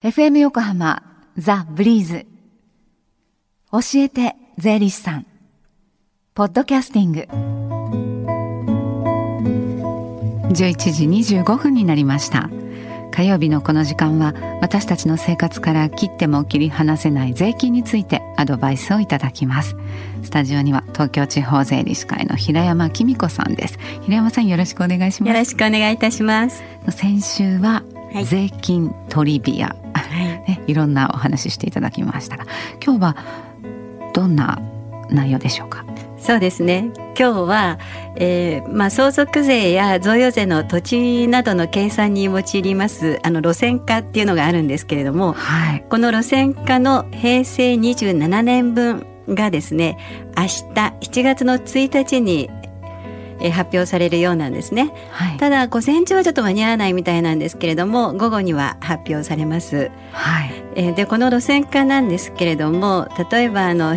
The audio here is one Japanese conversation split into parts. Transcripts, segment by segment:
FM 横浜ザ・ブリーズ。教えて税理士さん。ポッドキャスティング。11時25分になりました。火曜日のこの時間は私たちの生活から切っても切り離せない税金についてアドバイスをいただきます。スタジオには東京地方税理士会の平山紀美子さんです。平山さんよろしくお願いします。よろしくお願いいたします。先週は税金トリビア、はいろんなお話ししていただきました。が今日はどんな内容でしょうか？そうですね。今日は、えーまあ、相続税や贈与税の土地などの計算に用いますあの路線価っていうのがあるんですけれども、はい、この路線価の平成27年分がですね明日7月の1日にえ発表されるようなんですね、はい、ただ午前中はちょっと間に合わないみたいなんですけれども午後には発表されます、はい、えでこの路線化なんですけれども例えばあの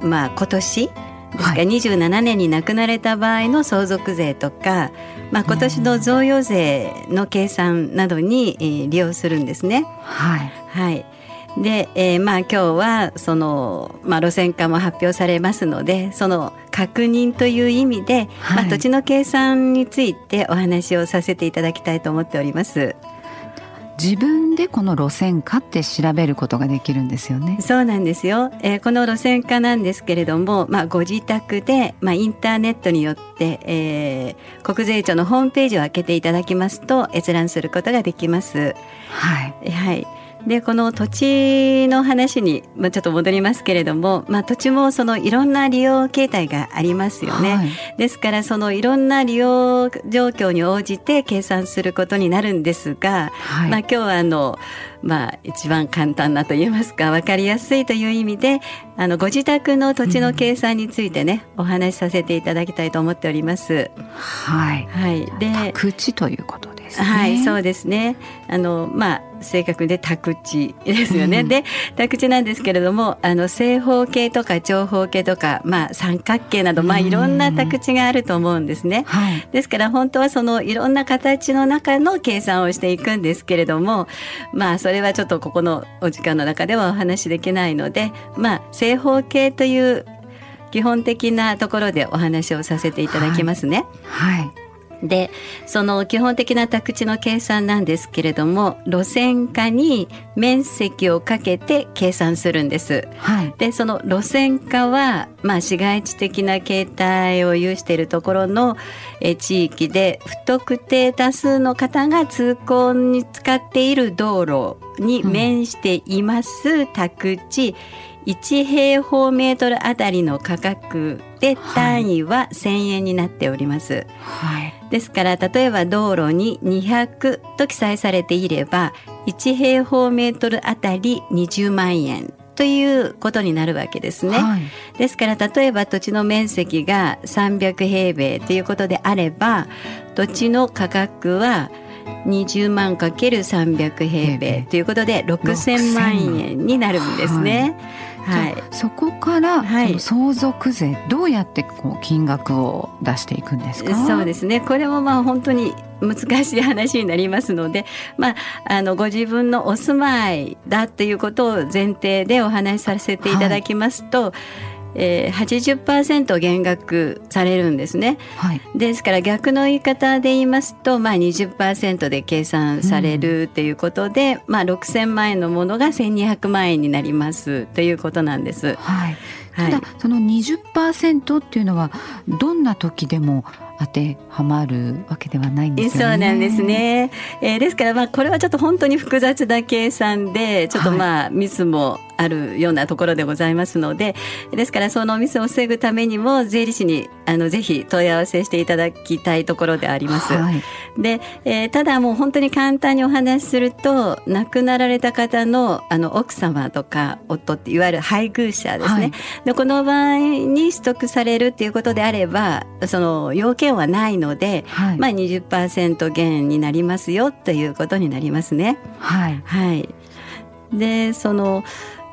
まあ今年ですか、はい、27年に亡くなれた場合の相続税とか、まあ、今年の贈与税の計算などに、えー、利用するんですね。はい、はい。で、えー、まあ今日はその、まあ、路線化も発表されますのでその確認という意味で、はい、まあ、土地の計算についてお話をさせていただきたいと思っております。自分でこの路線価って調べることができるんですよね。そうなんですよ。えー、この路線価なんですけれども、まあご自宅でまあインターネットによって、えー、国税庁のホームページを開けていただきますと閲覧することができます。はい。はい。でこの土地の話に、まあ、ちょっと戻りますけれども、まあ、土地もそのいろんな利用形態がありますよね、はい、ですからそのいろんな利用状況に応じて計算することになるんですが、はい、まあ、今日はあのまあ、一番簡単なと言いますか分かりやすいという意味であのご自宅の土地の計算についてね、うん、お話しさせていただきたいと思っております。はい、はい、で宅地ということですね。はいそうですねあのまあ正確で宅地ですよね。うん、で宅地なんですけれどもあの正方形とか長方形とか、まあ、三角形など、まあ、いろんな宅地があると思うんですね。はい、ですから本当はそのいろんな形の中の計算をしていくんですけれどもまあそれはちょっとここのお時間の中ではお話しできないので、まあ、正方形という基本的なところでお話をさせていただきますね。はい、はいでその基本的な宅地の計算なんですけれども路線化に面積をかけて計算するんです。はい、でその路線化は、まあ、市街地的な形態を有しているところのえ地域で不特定多数の方が通行に使っている道路に面しています宅地、1平方メートルあたりの価格で単位は1000円になっております。はい、ですから例えば道路に200と記載されていれば1平方メートルあたり20万円ということになるわけですね。はい、ですから例えば土地の面積が300平米ということであれば土地の価格は20万かける300平米ということで6000万円になるんですね。はい、そこから、はい、相続税どうやってこう金額を出していくんですか？そうですね。これもまあ本当に難しい話になりますので、まあ、あのご自分のお住まいだっていうことを前提でお話しさせていただきますと、はいえー、80%減額されるんですね、はい、ですから逆の言い方で言いますと、まあ20%で計算されるということで、うん、まあ、6000万円のものが1200万円になりますということなんです。はいただ、その20%っていうのはどんな時でも当てはまるわけではないんですよね。そうなんですね。えー、ですからまあこれはちょっと本当に複雑な計算でちょっとまあミスもあるようなところでございますので、ですからそのミスを防ぐためにも税理士にあのぜひ問い合わせしていただきたいところであります。はい、で、えー、ただもう本当に簡単にお話しすると亡くなられた方のあの奥様とか夫っていわゆる配偶者ですね。はい、でこの場合に取得されるっていうことであればその要件はないので、はい、まあ20%減になりますよということになりますね。はい、はい、でその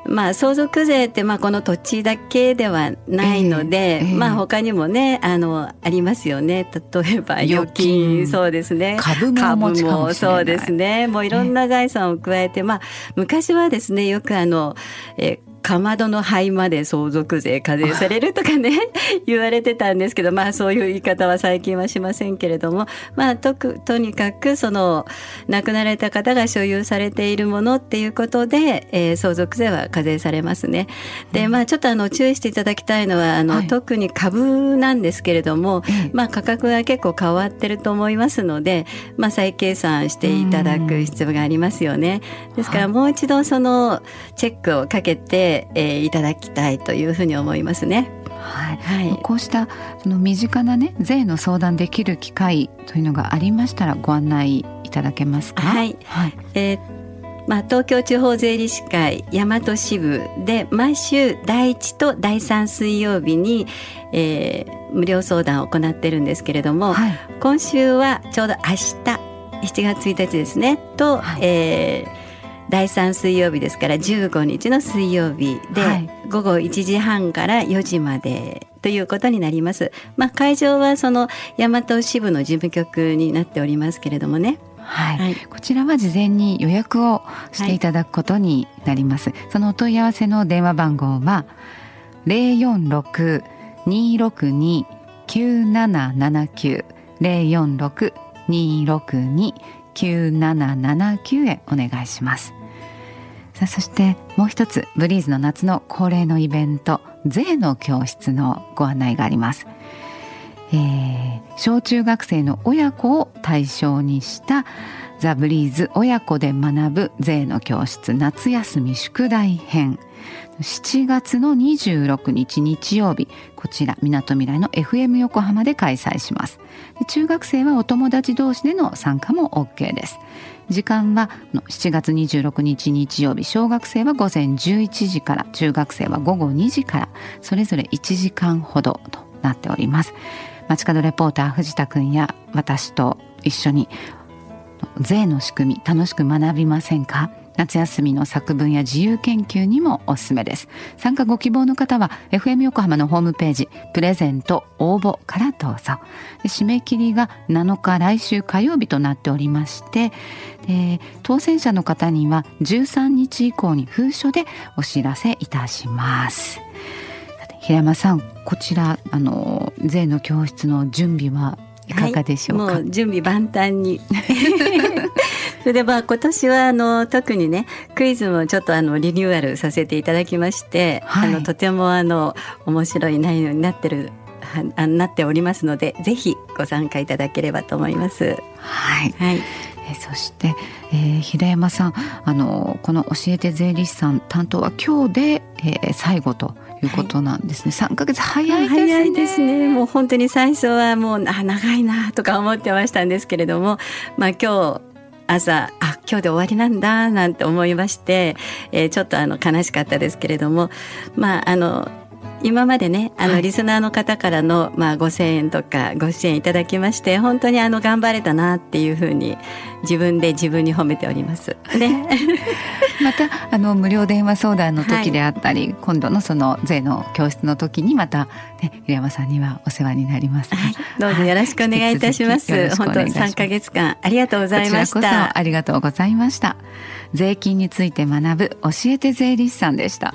まあ、相続税ってまあこの土地だけではないので、えーえー、まあ、他にもねあのありますよね。例えば預金。そうですね。株もそうですね。もういろんな財産を加えて、まあ、昔はですねよくあの、えーかまどの灰まで相続税課税されるとかね 言われてたんですけどまあそういう言い方は最近はしませんけれどもまあとくとにかくその亡くなられた方が所有されているものっていうことで、えー、相続税は課税されますね。でまあちょっとあの注意していただきたいのはあの、はい、特に株なんですけれども、まあ価格は結構変わってると思いますので、まあ再計算していただく必要がありますよね。ですからもう一度そのチェックをかけてえー、いただきたいというふうに思いますね。はい、はい、こうしたその身近なね税の相談できる機会というのがありましたらご案内いただけますか？はい、はい、えーまあ、東京地方税理士会大和支部で毎週第1と第3水曜日に、えー、無料相談を行ってるんですけれども、はい、今週はちょうど明日7月1日ですねと、はい、えー第3水曜日ですから15日の水曜日で、はい、午後1時半から4時までということになります。まあ、会場はその大和支部の事務局になっておりますけれどもね。はい、はい、こちらは事前に予約をしていただくことになります。はい、そのお問い合わせの電話番号は零四六二六二九七七九零四六二六二九七七九へお願いします。さあそしてもう一つブリーズの夏の恒例のイベント税の教室のご案内があります、えー、小中学生の親子を対象にしたザ・ブリーズ親子で学ぶ税の教室夏休み宿題編。7月の26日日曜日こちらみなとみらいの FM 横浜で開催します。中学生はお友達同士での参加も OK です。時間は7月26日日曜日小学生は午前11時から中学生は午後2時からそれぞれ1時間ほどとなっております。街角レポーター藤田くんや私と一緒に税の仕組み楽しく学びませんか？夏休みの作文や自由研究にもおすすめです。参加ご希望の方は FM 横浜のホームページプレゼント応募からどうぞ。締め切りが7日来週火曜日となっておりまして当選者の方には13日以降に封書でお知らせいたします。平山さんこちらあの税の教室の準備はい。かがでしょうか、はい、もう準備万端に。それでまあ今年はあの特にねクイズもちょっとあのリニューアルさせていただきまして、はい、あのとてもあの面白い内容になってるはなっておりますのでぜひご参加いただければと思います。はい、はい。えそして、えー、平山さんあのこの「教えて税理士さん」担当は今日で、えー、最後ということなんですね。三、はい、ヶ月早いですね。早いですね。もう本当に最初はもうあ長いなとか思ってましたんですけれども、まあ今日朝あ今日で終わりなんだなんて思いまして、えー、ちょっとあの悲しかったですけれどもまああの今までねあのリスナーの方からの、まあ、5,000円とかご支援いただきまして本当にあの頑張れたなっていうふうに自分で自分に褒めております。ね、またあの無料電話相談の時であったり、はい、今度のその税の教室の時にまた、ね、平山さんにはお世話になります、はい、どうぞよろしくお願いいたします。はい、本当3か月間ありがとうございました。ありがとうございました。税金について学ぶ教えて税理士さんでした。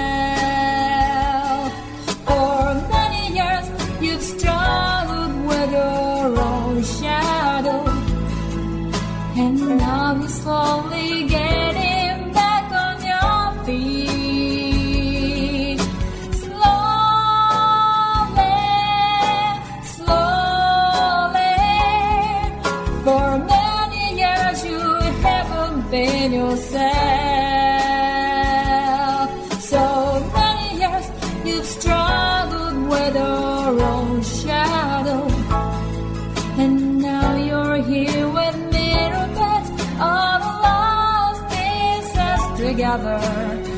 another.